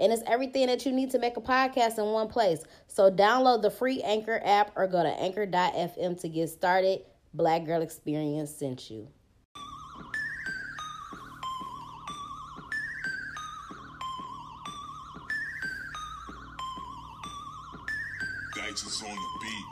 And it's everything that you need to make a podcast in one place. So download the free Anchor app or go to anchor.fm to get started. Black Girl Experience sent you.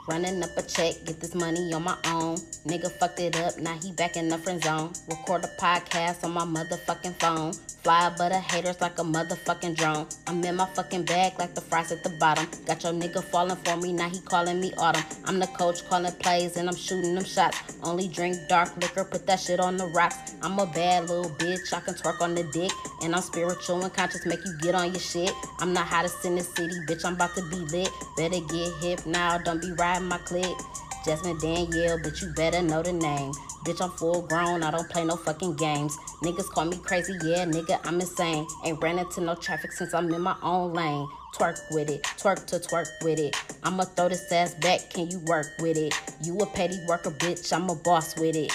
Running up a check, get this money on my own. Nigga fucked it up, now he back in the friend zone. Record a podcast on my motherfucking phone. Fly but the haters like a motherfucking drone. I'm in my fucking bag like the fries at the bottom. Got your nigga falling for me, now he calling me autumn. I'm the coach calling plays and I'm shooting them shots. Only drink dark liquor, put that shit on the rocks. I'm a bad little bitch, I can twerk on the dick. And I'm spiritual and conscious, make you get on your shit. I'm the hottest in the city, bitch, I'm about to be lit. Better get hip now, don't be riding my click. Jasmine Danielle, but you better know the name. Bitch, I'm full grown, I don't play no fucking games. Niggas call me crazy, yeah, nigga, I'm insane. Ain't ran into no traffic since I'm in my own lane. Twerk with it, twerk to twerk with it. I'ma throw this ass back, can you work with it? You a petty worker, bitch, I'm a boss with it.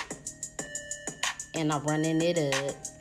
And I'm running it up.